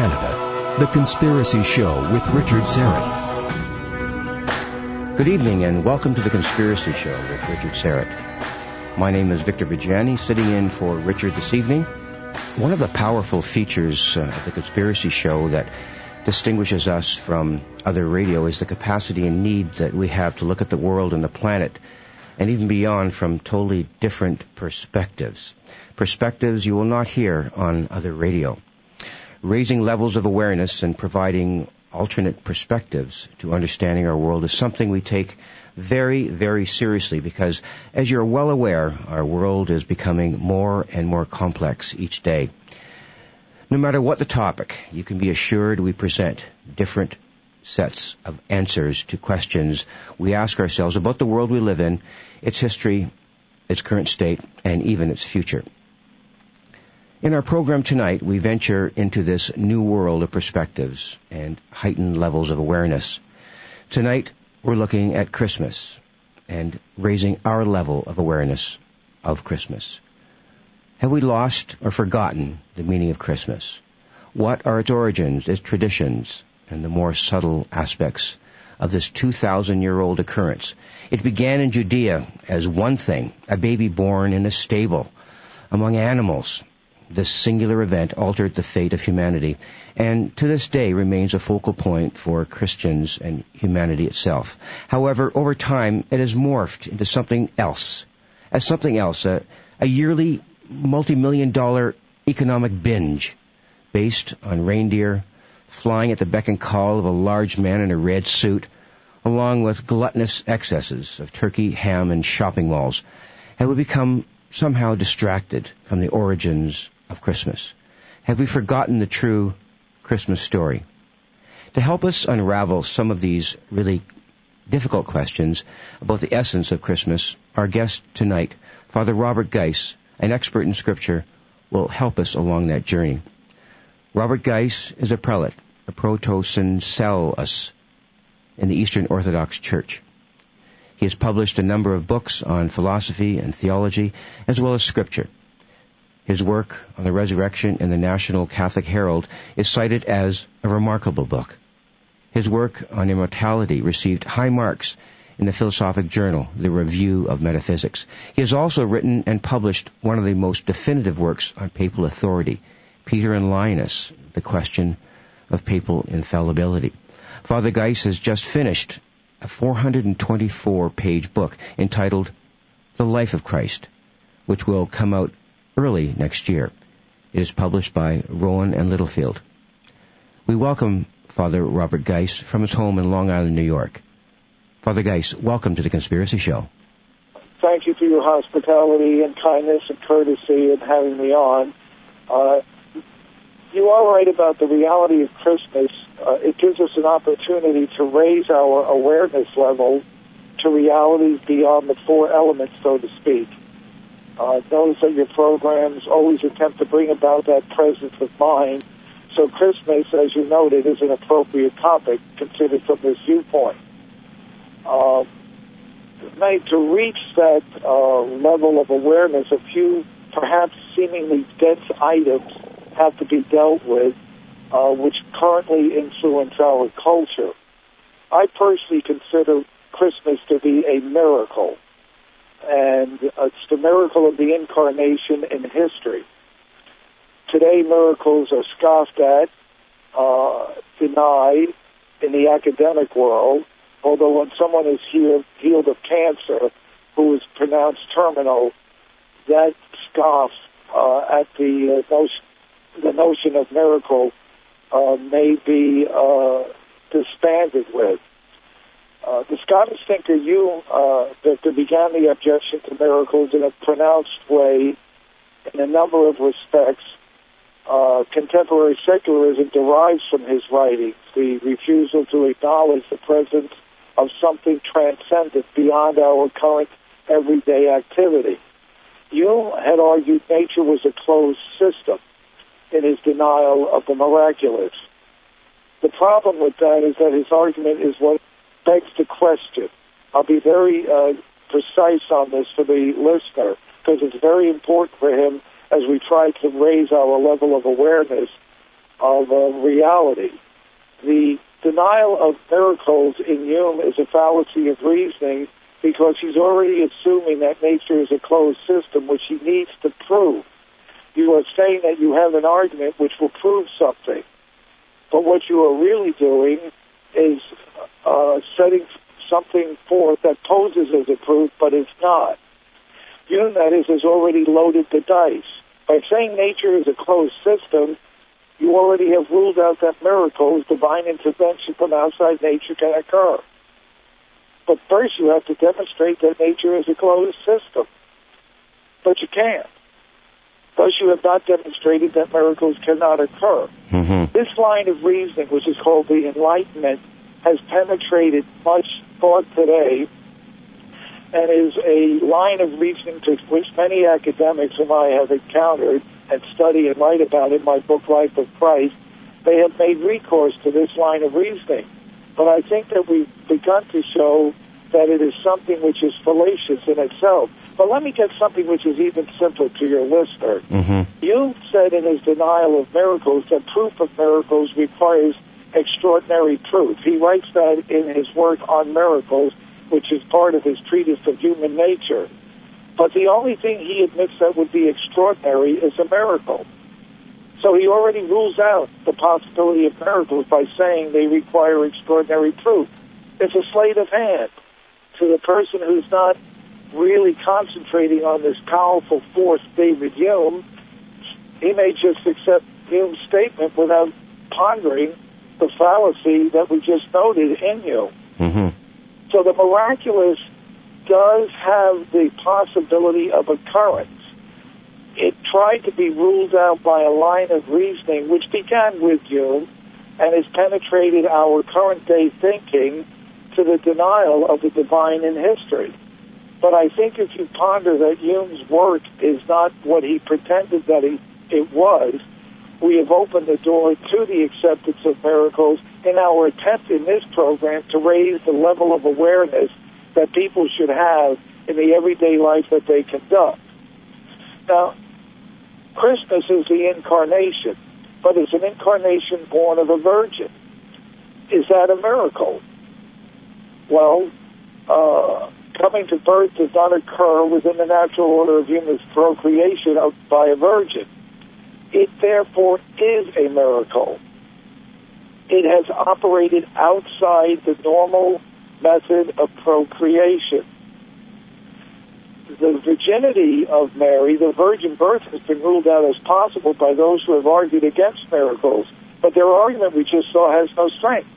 Canada, The Conspiracy Show with Richard Syrett. Good evening and welcome to The Conspiracy Show with Richard Syrett. My name is Victor Viggiani, sitting in for Richard this evening. One of the powerful features uh, of The Conspiracy Show that distinguishes us from other radio is the capacity and need that we have to look at the world and the planet and even beyond from totally different perspectives. Perspectives you will not hear on other radio raising levels of awareness and providing alternate perspectives to understanding our world is something we take very, very seriously because as you're well aware, our world is becoming more and more complex each day. No matter what the topic, you can be assured we present different sets of answers to questions we ask ourselves about the world we live in, its history, its current state, and even its future. In our program tonight, we venture into this new world of perspectives and heightened levels of awareness. Tonight, we're looking at Christmas and raising our level of awareness of Christmas. Have we lost or forgotten the meaning of Christmas? What are its origins, its traditions, and the more subtle aspects of this 2,000 year old occurrence? It began in Judea as one thing, a baby born in a stable among animals this singular event altered the fate of humanity and to this day remains a focal point for Christians and humanity itself. However, over time, it has morphed into something else. As something else, a, a yearly multi-million dollar economic binge based on reindeer flying at the beck and call of a large man in a red suit, along with gluttonous excesses of turkey, ham, and shopping malls, have we become somehow distracted from the origins of Christmas? Have we forgotten the true Christmas story? To help us unravel some of these really difficult questions about the essence of Christmas, our guest tonight, Father Robert Geis, an expert in Scripture, will help us along that journey. Robert Geis is a prelate, a protosyncellus in the Eastern Orthodox Church. He has published a number of books on philosophy and theology, as well as Scripture. His work on the resurrection in the National Catholic Herald is cited as a remarkable book. His work on immortality received high marks in the Philosophic Journal, the Review of Metaphysics. He has also written and published one of the most definitive works on papal authority, Peter and Linus, The Question of Papal Infallibility. Father Geis has just finished a 424 page book entitled The Life of Christ, which will come out early next year. It is published by Rowman and Littlefield. We welcome Father Robert Geis from his home in Long Island, New York. Father Geis, welcome to the Conspiracy Show. Thank you for your hospitality and kindness and courtesy in having me on. Uh, you are right about the reality of Christmas. Uh, it gives us an opportunity to raise our awareness level to realities beyond the four elements, so to speak. Uh, those are your programs always attempt to bring about that presence of mind. So Christmas, as you noted, is an appropriate topic considered from this viewpoint. Uh, made to reach that uh, level of awareness, a few perhaps seemingly dense items have to be dealt with, uh, which currently influence our culture. I personally consider Christmas to be a miracle and it's the miracle of the incarnation in history. Today, miracles are scoffed at, uh, denied in the academic world, although when someone is healed, of cancer who is pronounced terminal, that scoff uh, at the, uh, notion, the notion of miracle uh, may be uh, disbanded with. Uh, the Scottish thinker Hume uh, that began the objection to miracles in a pronounced way in a number of respects. Uh, contemporary secularism derives from his writings the refusal to acknowledge the presence of something transcendent beyond our current everyday activity. Hume had argued nature was a closed system in his denial of the miraculous. The problem with that is that his argument is what begs the question. I'll be very uh, precise on this for the listener because it's very important for him as we try to raise our level of awareness of uh, reality. The denial of miracles in Hume is a fallacy of reasoning because he's already assuming that nature is a closed system, which he needs to prove. You are saying that you have an argument which will prove something. But what you are really doing is uh, setting something forth that poses as a proof, but it's not. Hume, that is, has already loaded the dice. By saying nature is a closed system, you already have ruled out that miracles, divine intervention from outside nature can occur. But first you have to demonstrate that nature is a closed system. But you can't. Thus you have not demonstrated that miracles cannot occur. Mm-hmm. This line of reasoning, which is called the Enlightenment, has penetrated much thought today and is a line of reasoning to which many academics whom I have encountered and study and write about in my book Life of Christ, they have made recourse to this line of reasoning. But I think that we've begun to show that it is something which is fallacious in itself. But let me get something which is even simpler to your listener. Mm-hmm. You said in his denial of miracles that proof of miracles requires extraordinary proof. He writes that in his work on miracles, which is part of his treatise of human nature. But the only thing he admits that would be extraordinary is a miracle. So he already rules out the possibility of miracles by saying they require extraordinary proof. It's a sleight of hand to the person who's not really concentrating on this powerful force, David Hume. He may just accept Hume's statement without pondering the fallacy that we just noted in Hume. Mm-hmm. So the miraculous does have the possibility of occurrence. It tried to be ruled out by a line of reasoning which began with Hume and has penetrated our current day thinking to the denial of the divine in history. But I think if you ponder that Hume's work is not what he pretended that he, it was, we have opened the door to the acceptance of miracles in our attempt in this program to raise the level of awareness that people should have in the everyday life that they conduct. Now, Christmas is the incarnation, but it's an incarnation born of a virgin. Is that a miracle? Well, uh, coming to birth does not occur within the natural order of human procreation of, by a virgin. It therefore is a miracle. It has operated outside the normal method of procreation. The virginity of Mary, the virgin birth, has been ruled out as possible by those who have argued against miracles, but their argument we just saw has no strength.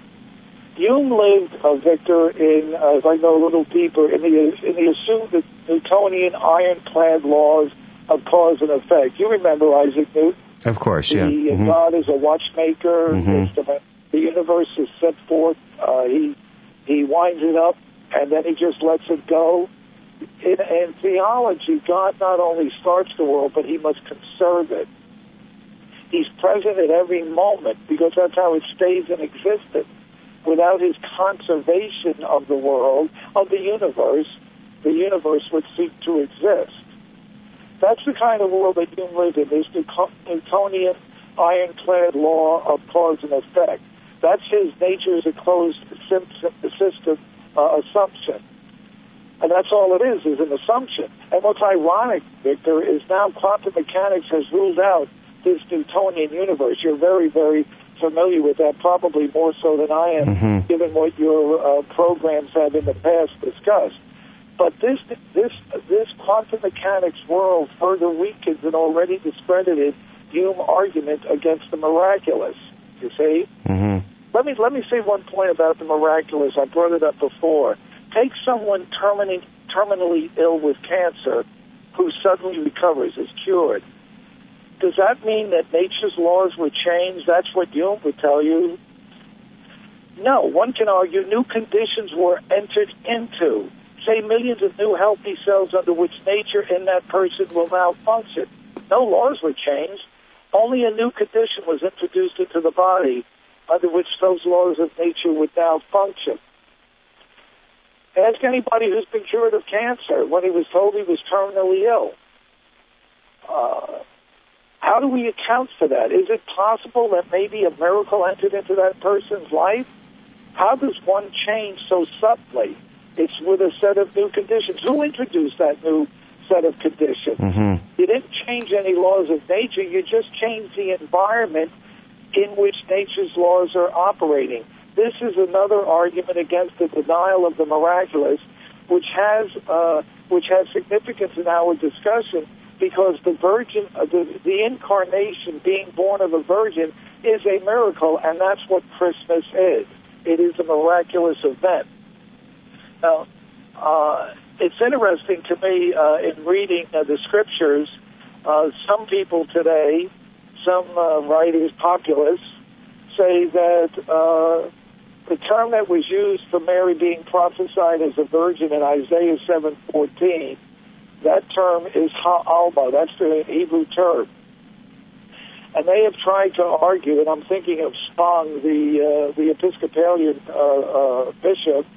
Hume lived, uh, Victor, in, uh, as I go a little deeper, in the, in the assumed Newtonian ironclad laws of cause and effect. You remember Isaac Newton? Of course, yeah. The, mm-hmm. God is a watchmaker. Mhm. The, the universe is set forth. Uh, he he winds it up, and then he just lets it go. In, in theology, God not only starts the world, but He must conserve it. He's present at every moment because that's how it stays in existence. Without His conservation of the world, of the universe, the universe would cease to exist. That's the kind of world that Hume lived in, this Newtonian ironclad law of cause and effect. That's his nature is a closed system uh, assumption. And that's all it is, is an assumption. And what's ironic, Victor, is now quantum mechanics has ruled out this Newtonian universe. You're very, very familiar with that, probably more so than I am, Mhm. given what your uh, programs have in the past discussed. But this this this quantum mechanics world further weakens an already discredited Hume argument against the miraculous. You see? hmm Let me let me say one point about the miraculous. I brought it up before. Take someone terminally terminally ill with cancer who suddenly recovers, is cured. Does that mean that nature's laws were changed? That's what Hume would tell you. No, one can argue new conditions were entered into. Say millions of new healthy cells under which nature in that person will now function. No laws were changed. Only a new condition was introduced into the body under which those laws of nature would now function. Ask anybody who's been cured of cancer when he was told he was terminally ill. Uh, how do we account for that? Is it possible that maybe a miracle entered into that person's life? How does one change so subtly? It's with a set of new conditions. Who introduced that new set of conditions? Mm-hmm. You didn't change any laws of nature. You just changed the environment in which nature's laws are operating. This is another argument against the denial of the miraculous, which has uh, which has significance in our discussion because the virgin, uh, the, the incarnation, being born of a virgin, is a miracle, and that's what Christmas is. It is a miraculous event. Now, uh, it's interesting to me uh, in reading uh, the scriptures. Uh, some people today, some uh, writers, populists, say that uh, the term that was used for Mary being prophesied as a virgin in Isaiah 7:14, that term is ha'alma. That's the Hebrew term. And they have tried to argue, and I'm thinking of Spong, the uh, the Episcopalian uh, uh, bishop.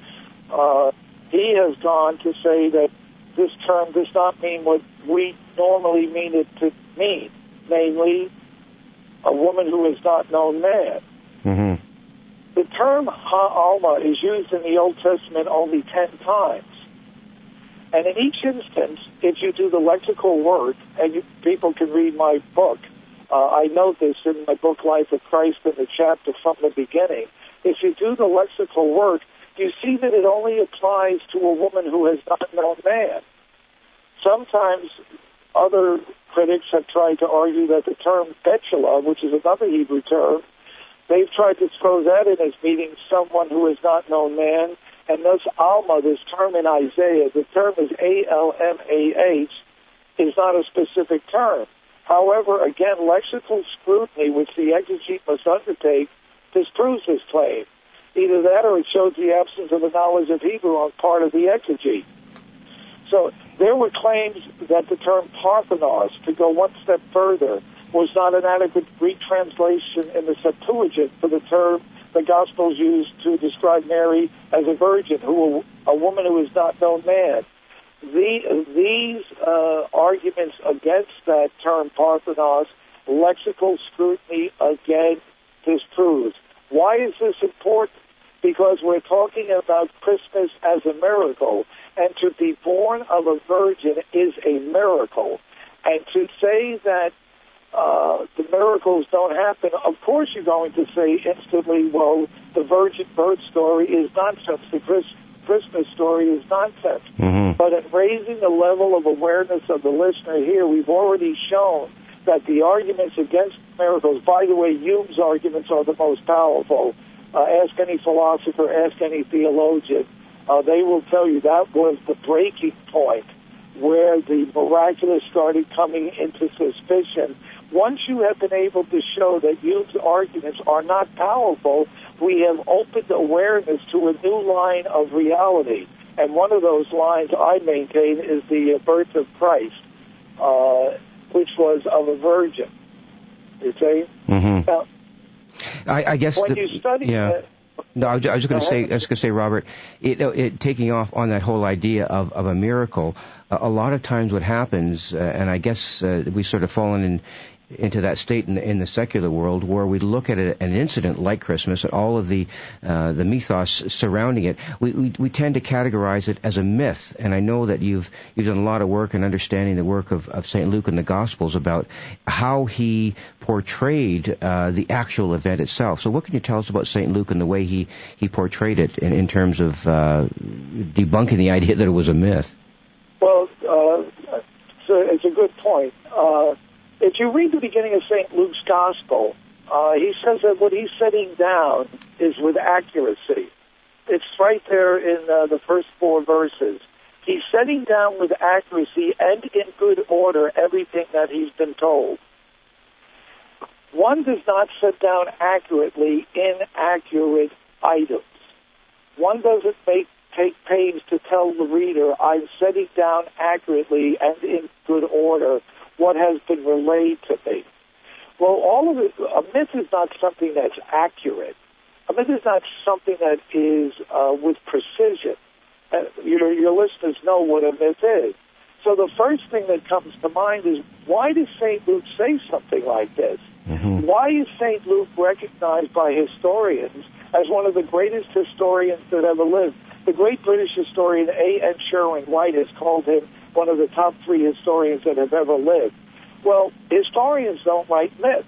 Uh, he has gone to say that this term does not mean what we normally mean it to mean, namely, a woman who has not known man. Mm-hmm. The term ha'alma is used in the Old Testament only ten times. And in each instance, if you do the lexical work, and you, people can read my book, uh, I note this in my book, Life of Christ, in the chapter from the beginning. If you do the lexical work, you see that it only applies to a woman who has not known man. Sometimes other critics have tried to argue that the term betula, which is another Hebrew term, they've tried to throw that in as meaning someone who has not known man, and thus Alma, this term in Isaiah, the term is A-L-M-A-H, is not a specific term. However, again, lexical scrutiny, which the exegete must undertake, disproves this claim. Either that or it shows the absence of the knowledge of Hebrew on part of the exegete. So there were claims that the term Parthenos, to go one step further, was not an adequate Greek translation in the Septuagint for the term the Gospels used to describe Mary as a virgin, who a woman who is not known man. The, these uh, arguments against that term Parthenos, lexical scrutiny again disproves. Why is this important? Because we're talking about Christmas as a miracle, and to be born of a virgin is a miracle. And to say that uh, the miracles don't happen, of course you're going to say instantly, well, the virgin birth story is nonsense. The Chris, Christmas story is nonsense. Mm-hmm. But in raising the level of awareness of the listener here, we've already shown that the arguments against miracles, by the way, Hume's arguments are the most powerful. Uh, ask any philosopher, ask any theologian. Uh, they will tell you that was the breaking point where the miraculous started coming into suspicion. Once you have been able to show that Hume's arguments are not powerful, we have opened awareness to a new line of reality. And one of those lines I maintain is the birth of Christ, uh, which was of a virgin. You see? Mm-hmm. Now, I, I guess when the, you study yeah. it, No, I was, was going to say. I was going to say, Robert, it, it, taking off on that whole idea of, of a miracle. A, a lot of times, what happens, uh, and I guess uh, we sort of fallen in into that state in the, in the secular world where we look at a, an incident like Christmas and all of the uh, the mythos surrounding it, we, we we tend to categorize it as a myth. And I know that you've you've done a lot of work in understanding the work of, of Saint Luke and the Gospels about how he portrayed uh, the actual event itself. So, what can you tell us about Saint Luke and the way he he portrayed it in, in terms of uh, debunking the idea that it was a myth? Well, uh, so it's a good point. If you read the beginning of St. Luke's Gospel, uh, he says that what he's setting down is with accuracy. It's right there in uh, the first four verses. He's setting down with accuracy and in good order everything that he's been told. One does not set down accurately inaccurate items. One doesn't make take pains to tell the reader, I'm setting down accurately and in good order what has been relayed to me. Well, all of it, a myth is not something that's accurate. A myth is not something that is uh, with precision. Uh, your, your listeners know what a myth is. So the first thing that comes to mind is why does St. Luke say something like this? Mm-hmm. Why is St. Luke recognized by historians as one of the greatest historians that ever lived? The great British historian A.N. Sherwin White has called him one of the top three historians that have ever lived. Well, historians don't write myths.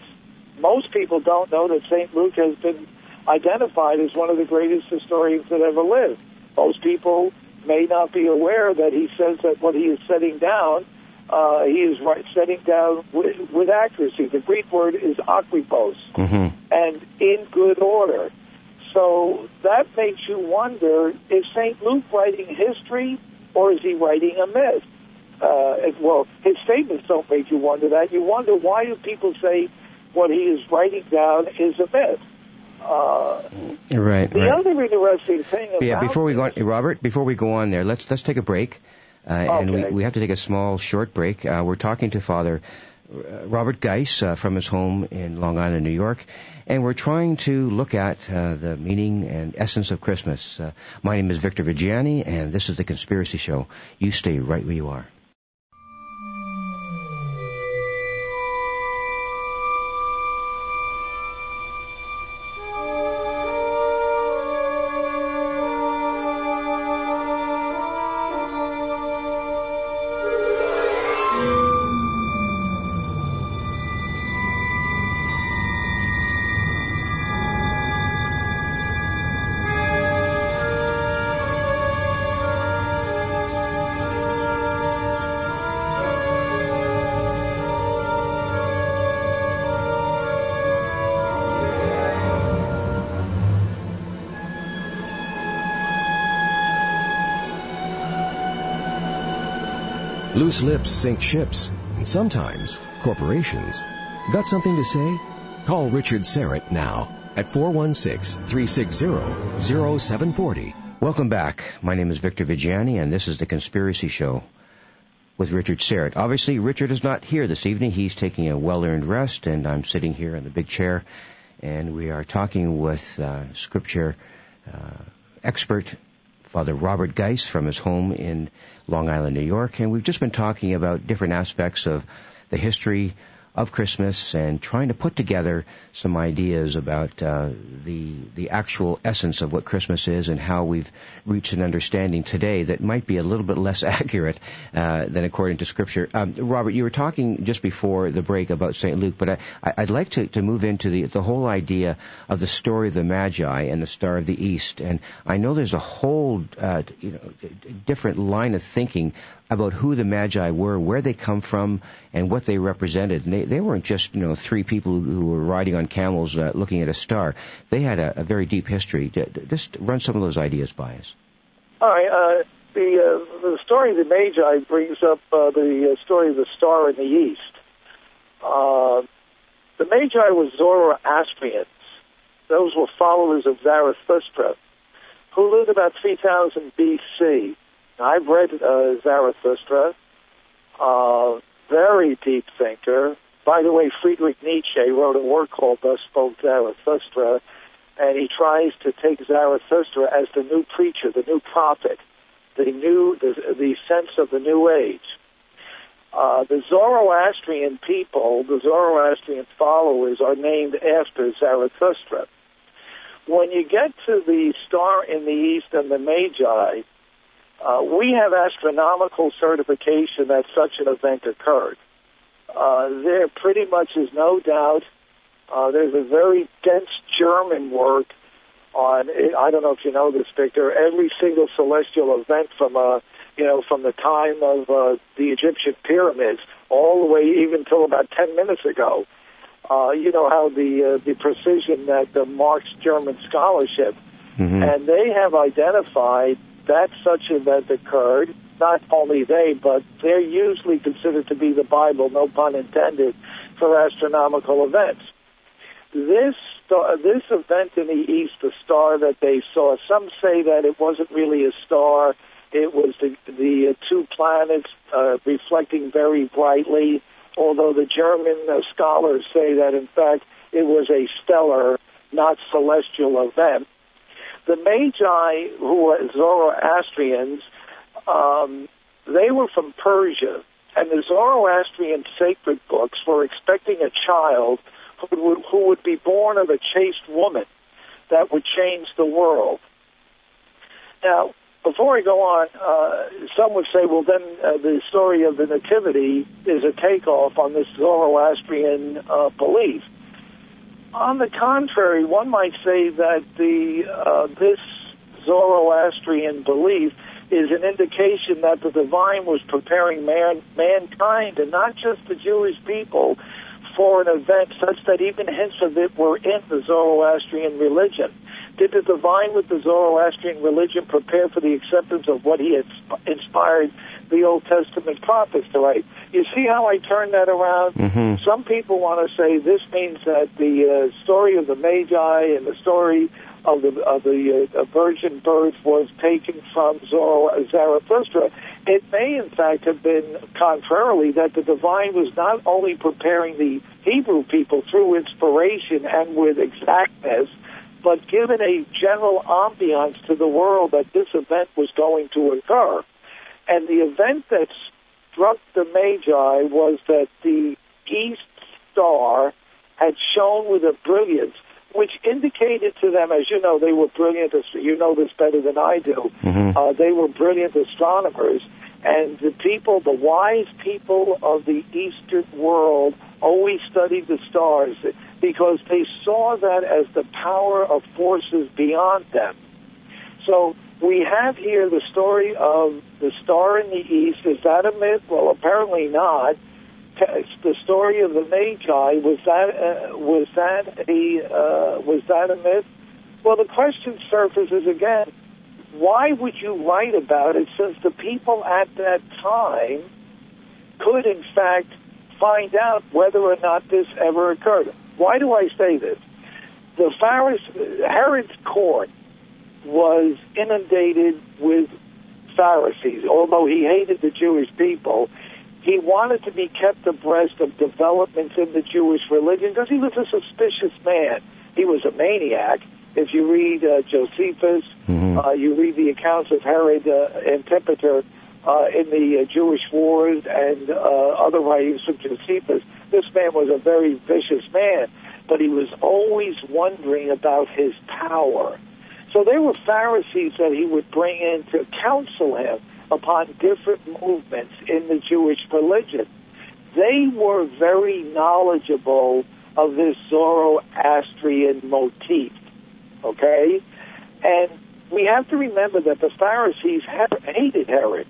Most people don't know that St. Luke has been identified as one of the greatest historians that ever lived. Most people may not be aware that he says that what he is setting down, uh, he is right, setting down with, with accuracy. The Greek word is akrios, Mm-hmm. and in good order. So that makes you wonder, is St. Luke writing history or is he writing a myth? Uh, well, his statements don't make you wonder that. You wonder why do people say what he is writing down is a myth? Uh, Right, the right. other interesting thing about Yeah, before we go on, Robert, before we go on there, let's let's take a break, uh, and we we have to take a small short break. Uh, we're talking to Father uh, Robert Geis uh, from his home in Long Island, New York, and we're trying to look at uh, the meaning and essence of Christmas. Uh, my name is Victor Viggiani, and this is the Conspiracy Show. You stay right where you are. Loose lips sink ships, and sometimes corporations. Got something to say? Call Richard Syrett now at 416-360-0740. Welcome back. My name is Victor Viggiani, and this is the Conspiracy Show with Richard Syrett. Obviously, Richard is not here this evening. He's taking a well-earned rest, and I'm sitting here in the big chair, and we are talking with uh, Scripture uh, expert Father Robert Geis from his home in Long Island, New York, and we've just been talking about different aspects of the history of Christmas and trying to put together some ideas about uh, the the actual essence of what Christmas is and how we've reached an understanding today that might be a little bit less accurate uh, than according to Scripture. Um, Robert, you were talking just before the break about St. Luke, but I, I'd like to, to move into the the whole idea of the story of the Magi and the Star of the East. And I know there's a whole uh, you know different line of thinking about who the Magi were, where they come from, and what they represented. And they, they weren't just, you know, three people who were riding on camels uh, looking at a star. They had a, a very deep history. Just run some of those ideas by us. All right. Uh, the uh, the story of the Magi brings up uh, the uh, story of the star in the east. Uh, the Magi were Zoroastrians. Those were followers of Zarathustra, who lived about 3000 B.C. I've read uh, Zarathustra. Uh, very deep thinker. By the way, Friedrich Nietzsche wrote a work called Thus Spoke Zarathustra, and he tries to take Zarathustra as the new preacher, the new prophet, the new the, the sense of the new age. Uh, the Zoroastrian people, the Zoroastrian followers, are named after Zarathustra. When you get to the star in the east and the Magi, uh, we have astronomical certification that such an event occurred. Uh, there pretty much is no doubt. Uh, there's a very dense German work on. I don't know if you know this, Victor. Every single celestial event from uh, you know from the time of uh, the Egyptian pyramids all the way even till about ten minutes ago. Uh, you know how the uh, the precision that uh, marks German scholarship, Mm-hmm. and they have identified that such event occurred. Not only they, but they're usually considered to be the Bible, no pun intended, for astronomical events. This star, this event in the east, the star that they saw, some say that it wasn't really a star. It was the the uh, two planets uh, reflecting very brightly. Although the German uh, scholars say that in fact it was a stellar, not celestial event. The Magi, who were Zoroastrians, um, they were from Persia, and the Zoroastrian sacred books were expecting a child who would, who would be born of a chaste woman that would change the world. Now, before I go on, uh, some would say, well, then uh, the story of the Nativity is a takeoff on this Zoroastrian uh, belief. On the contrary, one might say that the uh, this Zoroastrian belief is an indication that the divine was preparing man, mankind and not just the Jewish people for an event such that even hints of it were in the Zoroastrian religion. Did the divine with the Zoroastrian religion prepare for the acceptance of what he had inspired the Old Testament prophets to write? You see how I turned that around? Mm-hmm. Some people want to say this means that the uh, story of the Magi and the story of the of the uh, virgin birth was taken from Zarathustra. It may, in fact, have been contrarily that the divine was not only preparing the Hebrew people through inspiration and with exactness, but given a general ambiance to the world that this event was going to occur. And the event that struck the Magi was that the east star had shone with a brilliance which indicated to them, as you know, they were brilliant. You know this better than I do. Mm-hmm. Uh, they were brilliant astronomers, and the people, the wise people of the Eastern world, always studied the stars because they saw that as the power of forces beyond them. So we have here the story of the star in the east. Is that a myth? Well, apparently not the story of the Magi was that uh, was that a uh, was that a myth? Well, the question surfaces again. Why would you write about it since the people at that time could, in fact, find out whether or not this ever occurred? Why do I say this? The Pharisees, Herod's court was inundated with Pharisees. Although he hated the Jewish people, he wanted to be kept abreast of developments in the Jewish religion because he was a suspicious man. He was a maniac. If you read uh, Josephus, mm-hmm. uh, you read the accounts of Herod uh, Antipater uh, in the uh, Jewish wars and uh, other writings from Josephus, this man was a very vicious man, but he was always wondering about his power. So there were Pharisees that he would bring in to counsel him upon different movements in the Jewish religion. They were very knowledgeable of this Zoroastrian motif, okay? And we have to remember that the Pharisees hated Herod.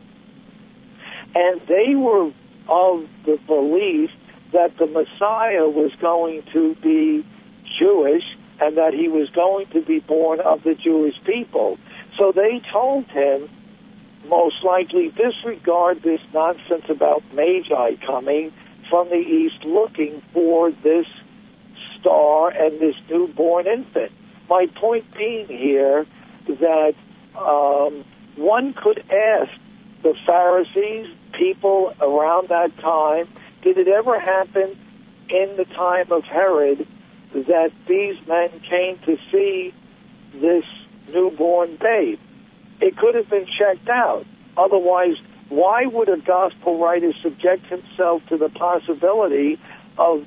And they were of the belief that the Messiah was going to be Jewish and that he was going to be born of the Jewish people. So they told him most likely disregard this nonsense about Magi coming from the east looking for this star and this newborn infant. My point being here that um, one could ask the Pharisees, people around that time, did it ever happen in the time of Herod that these men came to see this newborn babe? it could have been checked out. Otherwise, why would a gospel writer subject himself to the possibility of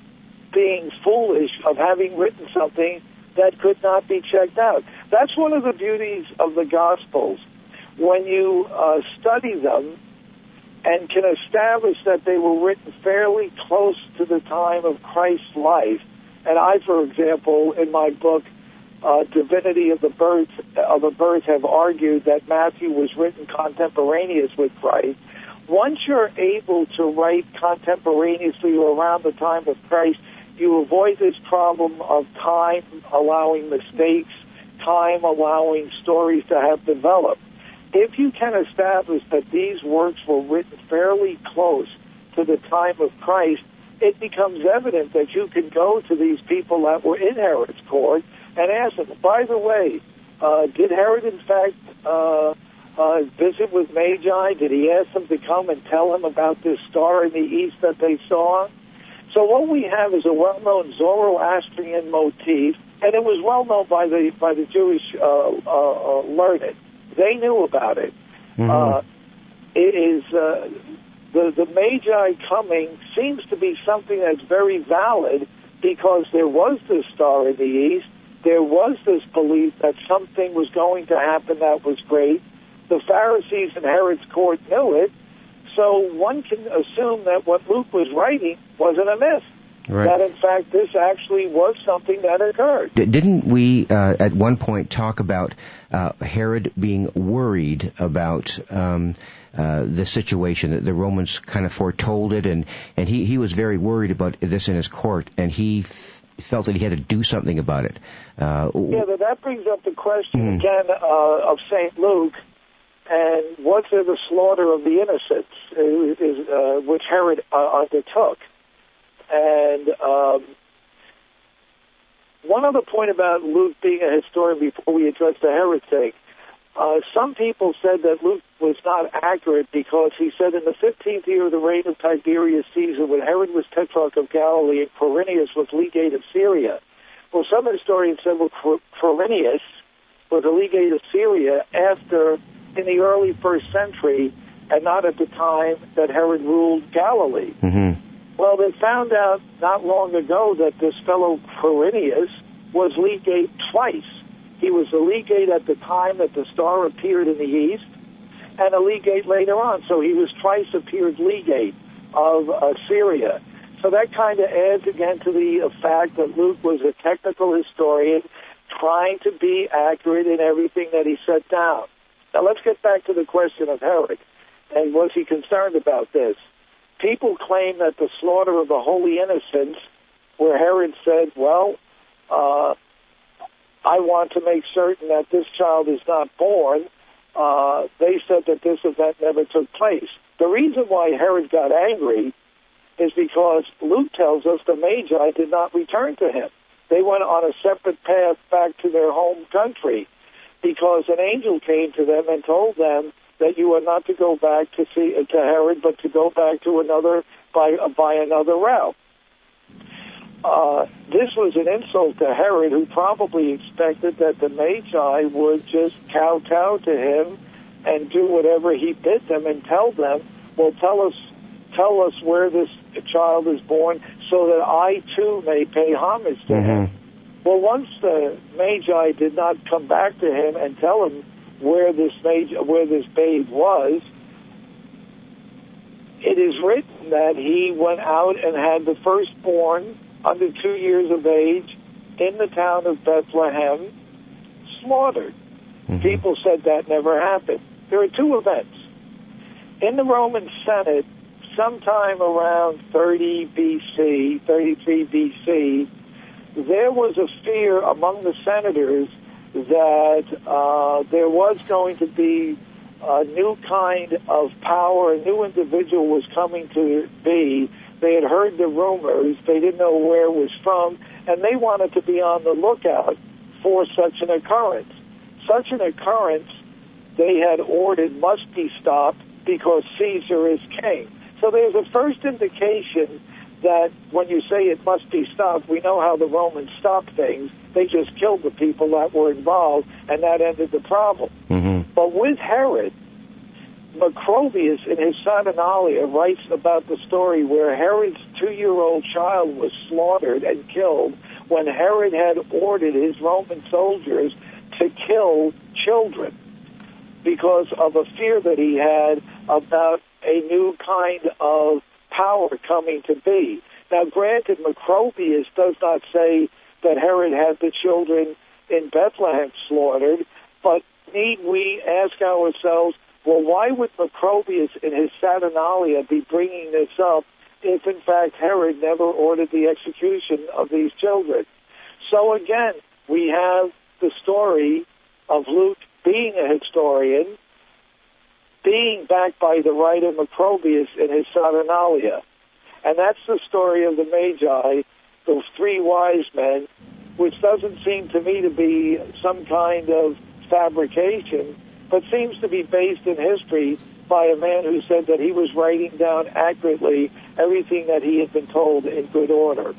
being foolish, of having written something that could not be checked out? That's one of the beauties of the gospels. When you uh, study them and can establish that they were written fairly close to the time of Christ's life, and I, for example, in my book, uh, divinity of the Birds of a birth have argued that Matthew was written contemporaneous with Christ. Once you're able to write contemporaneously or around the time of Christ, you avoid this problem of time allowing mistakes, time allowing stories to have developed. If you can establish that these works were written fairly close to the time of Christ, it becomes evident that you can go to these people that were in Herod's court and ask them, by the way, uh, did Herod in fact uh, uh, visit with Magi? Did he ask them to come and tell him about this star in the east that they saw? So what we have is a well-known Zoroastrian motif, and it was well known by the by the Jewish uh, uh, uh, learned. They knew about it. Mm-hmm. Uh, it is uh, the, the Magi coming seems to be something that's very valid because there was this star in the east. There was this belief that something was going to happen that was great. The Pharisees and Herod's court knew it. So one can assume that what Luke was writing wasn't a myth. Right. That in fact this actually was something that occurred. D- didn't we uh, at one point talk about uh, Herod being worried about um, uh, the situation? That the Romans kind of foretold it, and and he he was very worried about this in his court, and he. F- felt that he had to do something about it. Uh, yeah, but that brings up the question mm-hmm. again uh, of Saint Luke, and what's the slaughter of the innocents, is, uh, which Herod undertook? And um, one other point about Luke being a historian before we address the Herod thing. Uh, some people said that Luke was not accurate because he said in the 15th year of the reign of Tiberius Caesar, when Herod was tetrarch of Galilee and Quirinius was legate of Syria. Well, some historians said, well, Quirinius was a legate of Syria after, in the early first century, and not at the time that Herod ruled Galilee. Mm-hmm. Well, they found out not long ago that this fellow Quirinius was legate twice. He was a legate at the time that the star appeared in the east, and a legate later on. So he was twice appeared legate of Syria. So that kind of adds again to the fact that Luke was a technical historian trying to be accurate in everything that he set down. Now let's get back to the question of Herod. And was he concerned about this? People claim that the slaughter of the holy innocents, where Herod said, well, uh, I want to make certain that this child is not born, uh, they said that this event never took place. The reason why Herod got angry is because Luke tells us the Magi did not return to him. They went on a separate path back to their home country because an angel came to them and told them that you are not to go back to see to Herod, but to go back to another by by another route. Uh, this was an insult to Herod, who probably expected that the Magi would just kowtow to him and do whatever he bid them and tell them, "Well, tell us, tell us where this child is born, so that I too may pay homage to mm-hmm. him." Well, once the Magi did not come back to him and tell him where this major, where this babe was, it is written that he went out and had the firstborn under two years of age in the town of Bethlehem slaughtered. Mm-hmm. People said that never happened. There are two events. In the Roman Senate, sometime around 30 BC, 33 BC, there was a fear among the senators that uh, there was going to be a new kind of power, a new individual was coming to be. They had heard the rumors, they didn't know where it was from, and they wanted to be on the lookout for such an occurrence. Such an occurrence, they had ordered, must be stopped because Caesar is king. So there's a first indication that when you say it must be stopped, we know how the Romans stopped things. They just killed the people that were involved, and that ended the problem. Mm-hmm. But with Herod, Macrobius in his Saturnalia writes about the story where Herod's two-year-old child was slaughtered and killed when Herod had ordered his Roman soldiers to kill children because of a fear that he had about a new kind of power coming to be. Now, granted, Macrobius does not say that Herod had the children in Bethlehem slaughtered, but need we ask ourselves, well, why would Macrobius in his Saturnalia be bringing this up if, in fact, Herod never ordered the execution of these children? So again, we have the story of Luke being a historian being backed by the writer Macrobius in his Saturnalia. And that's the story of the Magi, those three wise men, which doesn't seem to me to be some kind of fabrication, but seems to be based in history by a man who said that he was writing down accurately everything that he had been told in good order.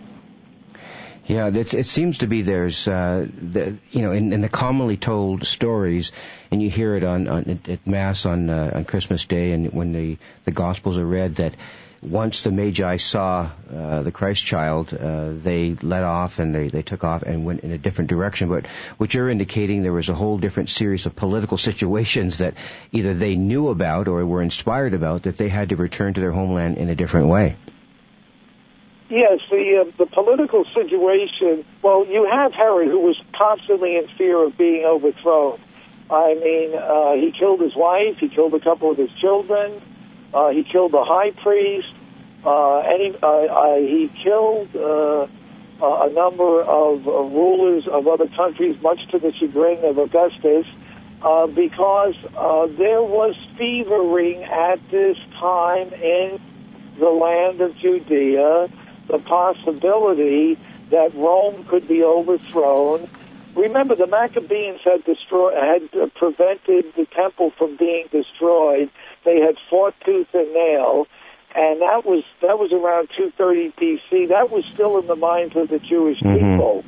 Yeah, it seems to be there's, uh, the, you know, in, in, the commonly told stories, and you hear it on, on at mass on uh, on Christmas Day, and when the the Gospels are read, that once the Magi saw uh, the Christ child, uh, they let off and they, they took off and went in a different direction. But what you're indicating, there was a whole different series of political situations that either they knew about or were inspired about that they had to return to their homeland in a different way. Yes, the uh, the political situation. Well, you have Herod, who was constantly in fear of being overthrown. I mean, uh, he killed his wife. He killed a couple of his children. Uh, he killed the high priest. Uh, and he, uh, uh, he killed uh, a number of uh, rulers of other countries, much to the chagrin of Augustus, uh, because uh, there was fevering at this time in the land of Judea, the possibility that Rome could be overthrown. Remember, the Maccabees had destroyed, had prevented the temple from being destroyed they had fought tooth and nail, and that was that was around 230 BC. That was still in the minds of the Jewish mm-hmm. people.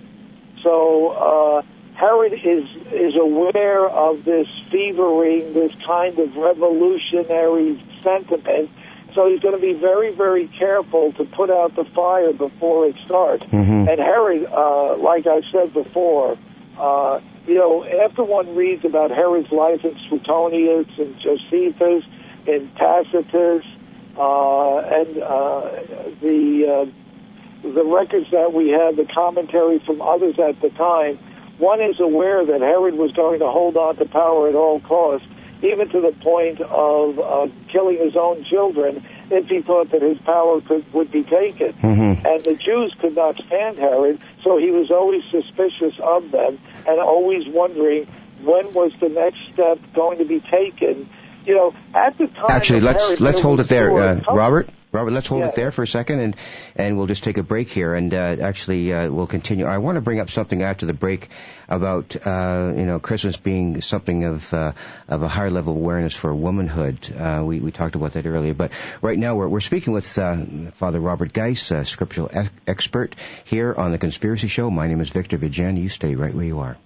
So uh, Herod is is aware of this fevering, this kind of revolutionary sentiment. So he's going to be very, very careful to put out the fire before it starts. Mm-hmm. And Herod, uh, like I said before, uh, you know, after one reads about Herod's life in Suetonius and Josephus, and Tacitus, uh, and uh, the uh, the records that we have, the commentary from others at the time, one is aware that Herod was going to hold on to power at all costs, even to the point of uh, killing his own children if he thought that his power could would be taken. Mm-hmm. And the Jews could not stand Herod, so he was always suspicious of them and always wondering when was the next step going to be taken you know, at the time. Actually, let's let's hold it there, uh, Robert. Robert, let's hold yeah. it there for a second, and and we'll just take a break here, and uh, actually uh, we'll continue. I want to bring up something after the break about uh, you know Christmas being something of uh, of a higher level awareness for womanhood. Uh, we we talked about that earlier, but right now we're we're speaking with uh, Father Robert Geis, a scriptural e- expert here on the Conspiracy Show. My name is Victor Viggiani. You stay right where you are.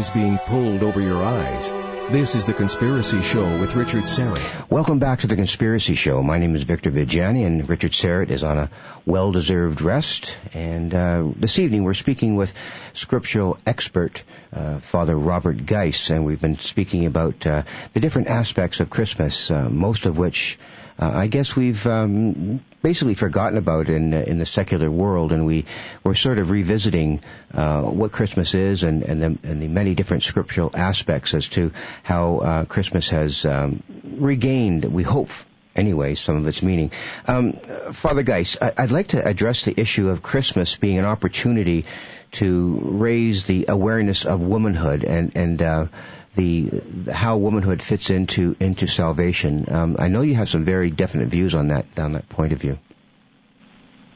Is being pulled over your eyes. This is The Conspiracy Show with Richard Syrett. Welcome back to The Conspiracy Show. My name is Victor Viggiani and Richard Syrett is on a well-deserved rest. And uh, this evening we're speaking with scriptural expert uh, Father Robert Geis and we've been speaking about uh, the different aspects of Christmas, uh, most of which uh, I guess we've um, basically forgotten about in in the secular world, and we we're sort of revisiting uh, what Christmas is and and the, and the, many different scriptural aspects as to how uh, Christmas has um, regained. We hope. Anyway, some of its meaning. Um, Father Geis, I'd like to address the issue of Christmas being an opportunity to raise the awareness of womanhood and and uh, the, how womanhood fits into into salvation. Um, I know you have some very definite views on that on that point of view.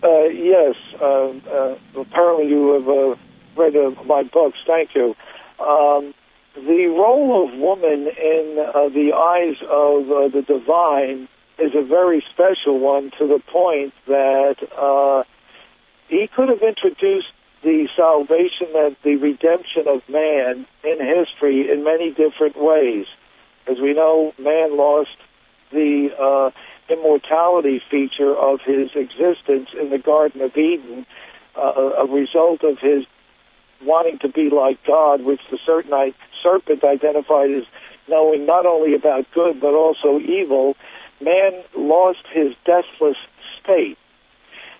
Uh, yes, uh, uh, apparently you have uh, read uh, my books. Thank you. Um, the role of woman in uh, the eyes of the divine is a very special one to the point that he could have introduced the salvation and the redemption of man in history in many different ways. As we know, man lost the uh, immortality feature of his existence in the Garden of Eden, uh, a result of his wanting to be like God, which the serpent identified as knowing not only about good but also evil. Man lost his deathless state.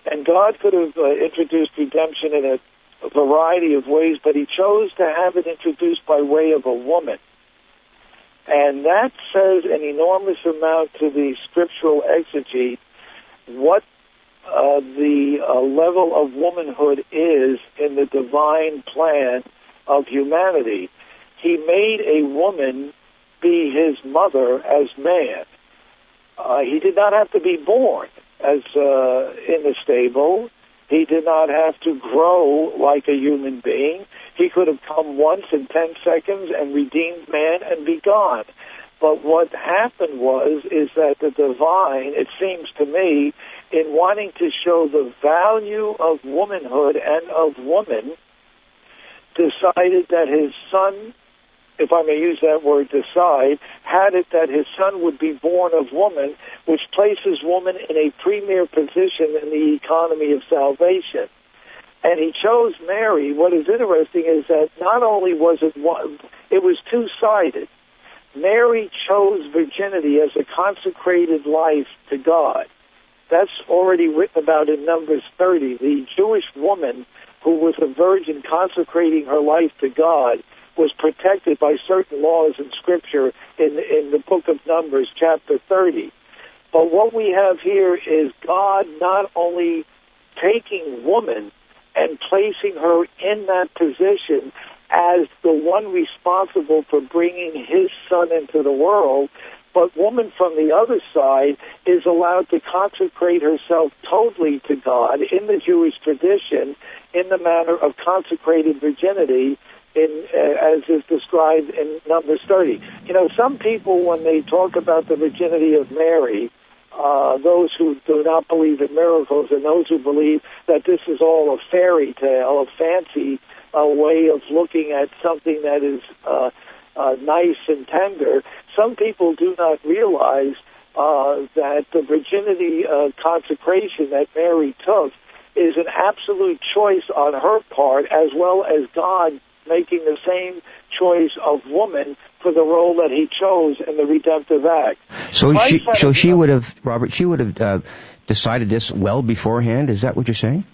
And God could have uh, introduced redemption in a variety of ways, but he chose to have it introduced by way of a woman. And that says an enormous amount to the scriptural exegete what uh, the uh, level of womanhood is in the divine plan of humanity. He made a woman be his mother as man. Uh, he did not have to be born as uh, in the stable. He did not have to grow like a human being. He could have come once in 10 seconds and redeemed man and be gone. But what happened was, is that the divine, it seems to me, in wanting to show the value of womanhood and of woman, decided that his son, if I may use that word decide, had it that his son would be born of woman, which places woman in a premier position in the economy of salvation and he chose Mary. What is interesting is that not only was it one, it was two sided. Mary chose virginity as a consecrated life to God. That's already written about in Numbers 30. The Jewish woman who was a virgin consecrating her life to God was protected by certain laws in Scripture in, in the book of Numbers, chapter 30. But what we have here is God not only taking woman and placing her in that position as the one responsible for bringing his son into the world, but woman from the other side is allowed to consecrate herself totally to God in the Jewish tradition in the manner of consecrated virginity in, uh, as is described in Numbers 30. You know, some people, when they talk about the virginity of Mary, uh, those who do not believe in miracles and those who believe that this is all a fairy tale, a fancy uh, way of looking at something that is uh, uh, nice and tender. Some people do not realize uh, that the virginity uh, consecration that Mary took is an absolute choice on her part, as well as God making the same choice of woman for the role that he chose in the redemptive act. So she, so she would have, Robert, she would have uh, decided this well beforehand. Is that what you're saying?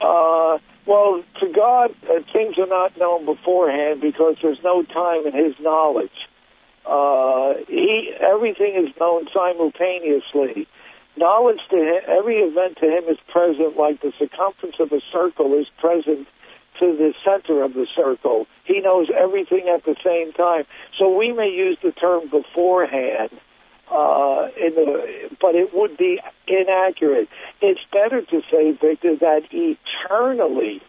Uh, well, to God, uh, things are not known beforehand because there's no time in His knowledge. Uh, he everything is known simultaneously. Knowledge to him, every event to him is present, like the circumference of a circle is present to the center of the circle. He knows everything at the same time. So we may use the term beforehand, uh, in the, but it would be inaccurate. It's better to say, Victor, that eternally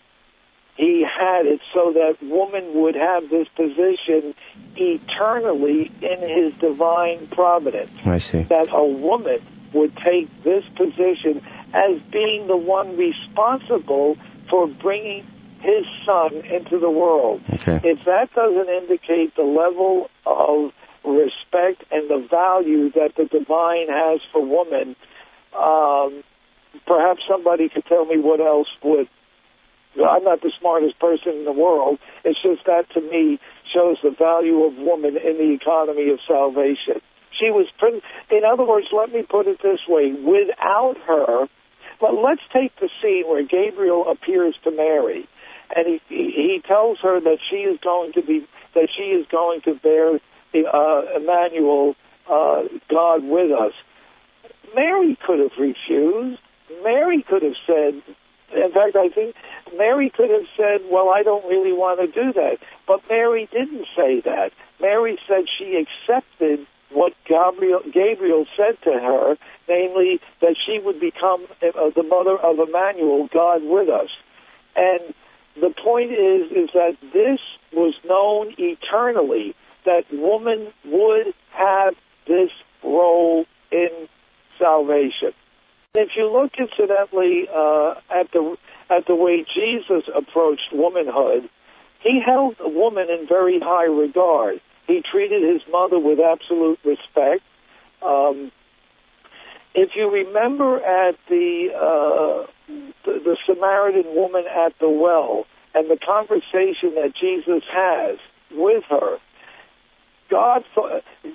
he had it so that woman would have this position eternally in his divine providence. I see. That a woman would take this position as being the one responsible for bringing his son into the world. Okay. If that doesn't indicate the level of respect and the value that the divine has for woman, um, perhaps somebody could tell me what else would. I'm not the smartest person in the world. It's just that to me shows the value of woman in the economy of salvation. She was, in other words, let me put it this way: without her, but let's take the scene where Gabriel appears to Mary and he, he tells her that she is going to be that she is going to bear the uh, Emmanuel, uh, God with us. Mary could have refused. Mary could have said. In fact, I think Mary could have said, "Well, I don't really want to do that." But Mary didn't say that. Mary said she accepted what Gabriel, Gabriel said to her, namely that she would become uh, the mother of Emmanuel, God with us. And the point is is that this was known eternally that woman would have this role in salvation. If you look incidentally uh, at the at the way Jesus approached womanhood, he held a woman in very high regard. He treated his mother with absolute respect. Um, if you remember at the, uh, the the Samaritan woman at the well and the conversation that Jesus has with her, God,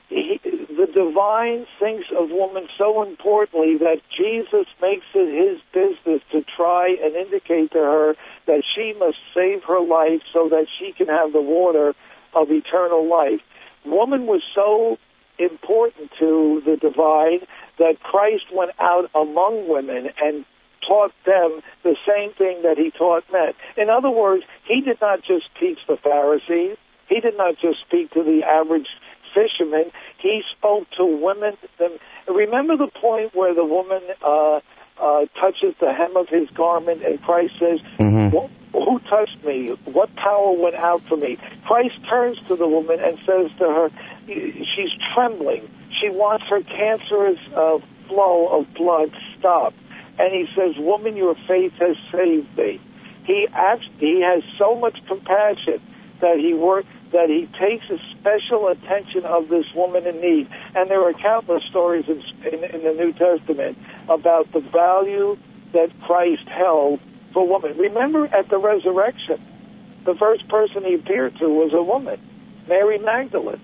he, the divine thinks of woman so importantly that Jesus makes it his business to try and indicate to her that she must save her life so that she can have the water of eternal life. woman was so important to the divine that Christ went out among women and taught them the same thing that he taught men. In other words, he did not just teach the Pharisees. He did not just speak to the average fisherman. He spoke to women. Remember the point where the woman uh, uh, touches the hem of his garment, and Christ says, mm-hmm. "Who touched me? What power went out from me?" Christ turns to the woman and says to her, "She's trembling. She wants her cancerous uh, flow of blood stopped." And he says, "Woman, your faith has saved me. He acts, he has so much compassion that he that he takes a special attention of this woman in need. And there are countless stories in, in, in the New Testament about the value that Christ held for women. Remember at the resurrection, the first person he appeared to was a woman, Mary Magdalene.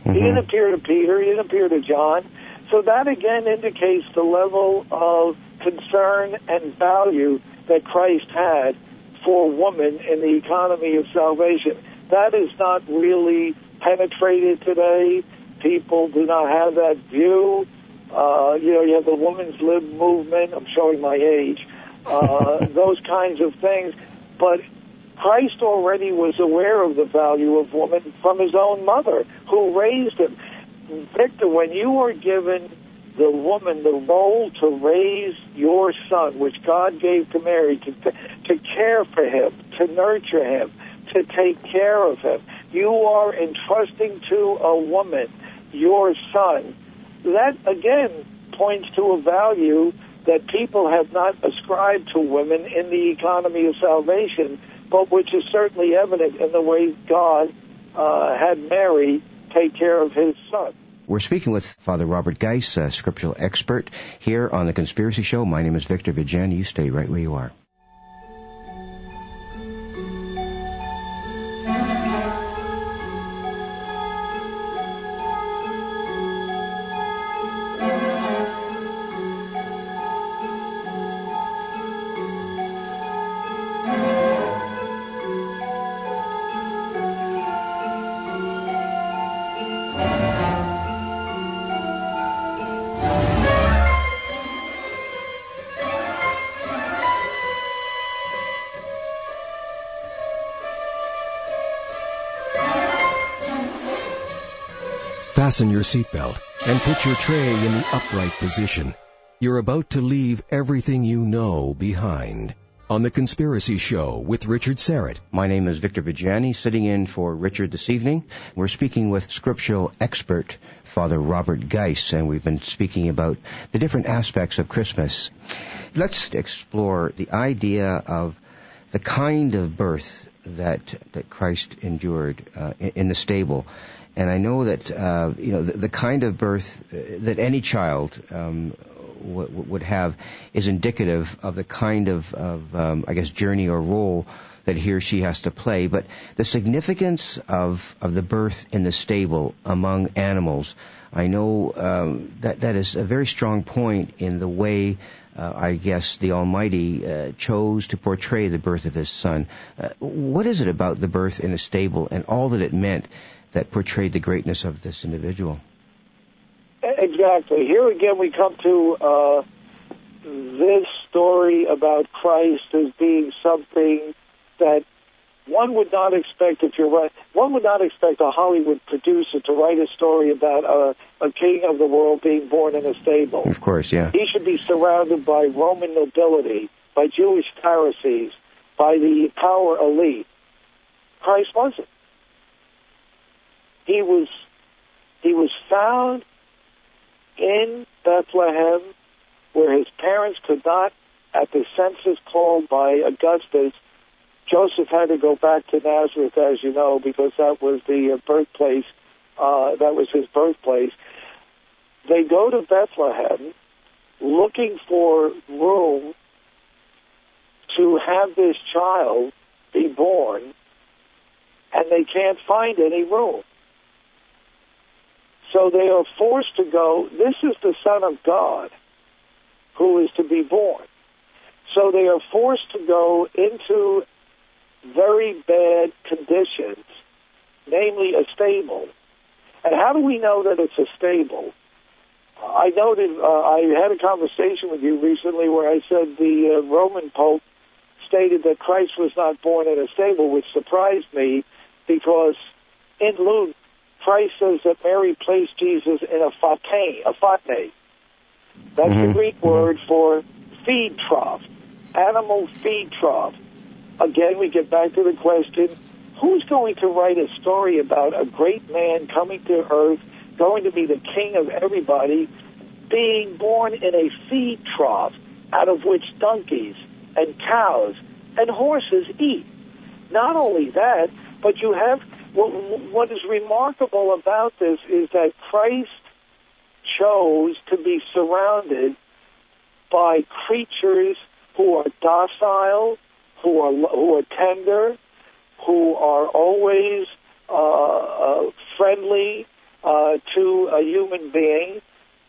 Mm-hmm. He didn't appear to Peter, he didn't appear to John. So that again indicates the level of concern and value that Christ had for women in the economy of salvation. That is not really penetrated today. People do not have that view. Uh, you know, you have the women's lib movement. I'm showing my age. Uh, those kinds of things. But Christ already was aware of the value of woman from his own mother, who raised him. Victor, when you are given the woman the role to raise your son, which God gave to Mary, to, to care for him, to nurture him, to take care of him. You are entrusting to a woman your son. That, again, points to a value that people have not ascribed to women in the economy of salvation, but which is certainly evident in the way God uh, had Mary take care of his son. We're speaking with Father Robert Geis, a scriptural expert, here on The Conspiracy Show. My name is Victor Viggiani. You stay right where you are. Fasten your seatbelt and put your tray in the upright position. You're about to leave everything you know behind. On The Conspiracy Show with Richard Syrett. My name is Victor Viggiani, sitting in for Richard this evening. We're speaking with scriptural expert Father Robert Geis, and we've been speaking about the different aspects of Christmas. Let's explore the idea of the kind of birth that that Christ endured uh, in, in the stable and I know that uh, you know the, the, kind of birth uh, that any child um, w- would have is indicative of the kind of, of um, I guess journey or role that he or she has to play. But the significance of of the birth in the stable among animals, I know um, that that is a very strong point in the way. Uh, I guess the Almighty uh, chose to portray the birth of His Son. Uh, what is it about the birth in a stable and all that it meant that portrayed the greatness of this individual. Exactly. Here again, we come to uh, this story about Christ as being something that one would not expect if you're right. One would not expect a Hollywood producer to write a story about a, a king of the world being born in a stable. Of course, yeah. He should be surrounded by Roman nobility, by Jewish Pharisees, by the power elite. Christ wasn't he was he was found in Bethlehem where his parents could not at the census called by Augustus Joseph had to go back to Nazareth as you know because that was the uh, birthplace uh, that was his birthplace. They go to Bethlehem looking for room to have this child be born and they can't find any room so they are forced to go, this is the Son of God who is to be born. So they are forced to go into very bad conditions, namely a stable, And how do we know that it's a stable? I noted, uh, I had a conversation with you recently where I said the uh, Roman Pope stated that Christ was not born in a stable, which surprised me because in Luke, Christ says that Mary placed Jesus in a phatne, a phatne. That's mm-hmm. the Greek word for feed trough, animal feed trough. Again, we get back to the question, who's going to write a story about a great man coming to earth, going to be the king of everybody, being born in a feed trough out of which donkeys and cows and horses eat? Not only that, but you have what, what is remarkable about this is that Christ chose to be surrounded by creatures who are docile, who are who are tender, who are always uh, uh, friendly uh, to a human being.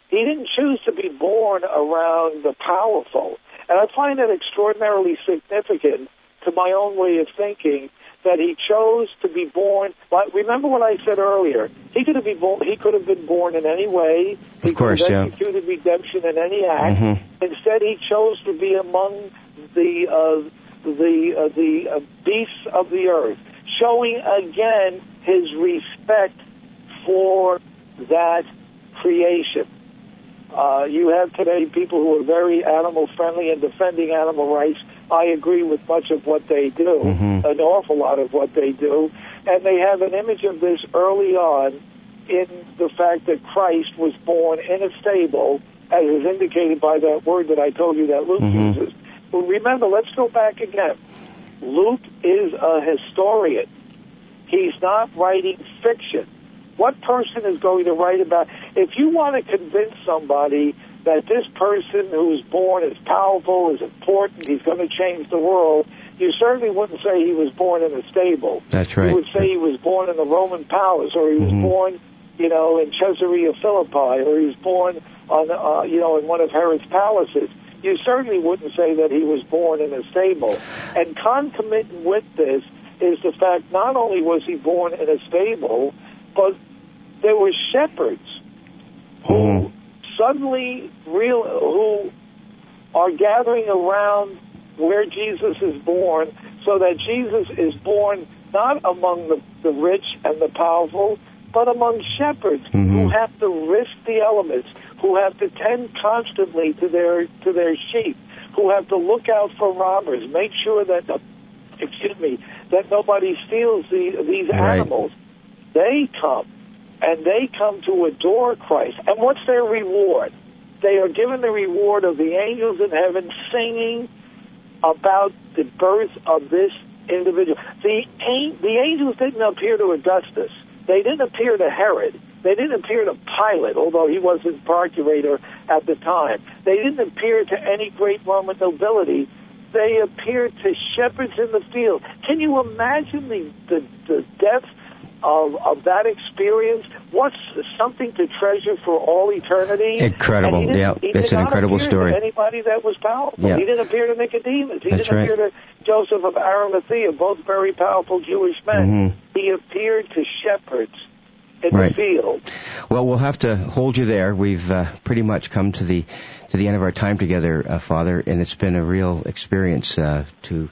He didn't choose to be born around the powerful, and I find that extraordinarily significant to my own way of thinking that he chose to be born. But remember what I said earlier. He could have been born. He could have been born in any way. He of course, could have executed yeah. redemption in any act. Mm-hmm. Instead, he chose to be among the uh, the uh, the uh, beasts of the earth, showing again his respect for that creation. Uh, you have today people who are very animal friendly and defending animal rights I agree with much of what they do, mm-hmm. an awful lot of what they do, and they have an image of this early on in the fact that Christ was born in a stable, as is indicated by that word that I told you that Luke mm-hmm. uses. But remember, let's go back again. Luke is a historian. He's not writing fiction. What person is going to write about? If you want to convince somebody that this person who's born is powerful, is important, he's going to change the world, you certainly wouldn't say he was born in a stable. That's right. You would say he was born in the Roman palace, or he was mm-hmm. born, you know, in Caesarea Philippi, or he was born on, uh, you know, in one of Herod's palaces. You certainly wouldn't say that he was born in a stable. And concomitant with this is the fact not only was he born in a stable, but there were shepherds who suddenly real who are gathering around where Jesus is born, so that Jesus is born not among the, the rich and the powerful, but among shepherds mm-hmm. who have to risk the elements, who have to tend constantly to their to their sheep, who have to look out for robbers, make sure that the, excuse me that nobody steals the, these right. animals. They come and they come to adore Christ. And what's their reward? They are given the reward of the angels in heaven singing about the birth of this individual. The, the angels didn't appear to Augustus. They didn't appear to Herod. They didn't appear to Pilate, although he wasn't procurator at the time. They didn't appear to any great Roman nobility. They appeared to shepherds in the field. Can you imagine the, the, the depth of, of that experience. What's something to treasure for all eternity? Incredible. Yeah, it's an incredible story. anybody that was powerful. Yeah. He didn't appear to Nicodemus. He That's didn't right. appear to Joseph of Arimathea, both very powerful Jewish men. Mm-hmm. He appeared to shepherds in right. the field. Well, we'll have to hold you there. We've uh, pretty much come to the to the end of our time together, uh, Father, and it's been a real experience uh, to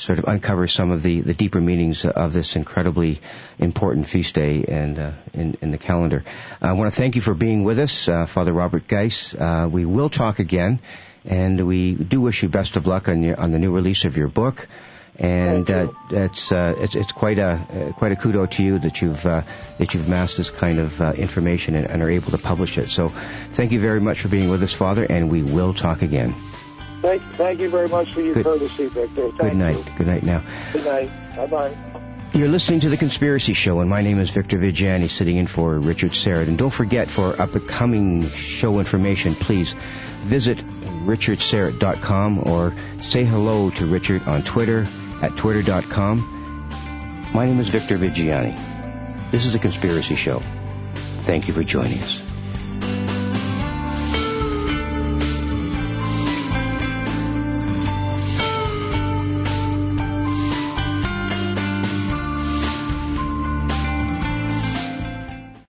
sort of uncover some of the, the deeper meanings of this incredibly important feast day and uh, in, in the calendar. I want to thank you for being with us, uh, Father Robert Geis. Uh, we will talk again, and we do wish you best of luck on your on the new release of your book. And uh, it's, uh, it's it's quite a uh, quite a kudo to you that you've uh, that you've amassed this kind of uh, information and, and are able to publish it. So, thank you very much for being with us, Father, and we will talk again. Thank, thank you very much for your Good. courtesy, Victor. Thank Good night. You. Good night now. Good night. Bye bye. You're listening to The Conspiracy Show, and my name is Victor Viggiani, sitting in for Richard Syrett. And don't forget, for upcoming show information, please visit richardsyrett.com or say hello to Richard on Twitter at twitter.com. My name is Victor Viggiani. This is The Conspiracy Show. Thank you for joining us.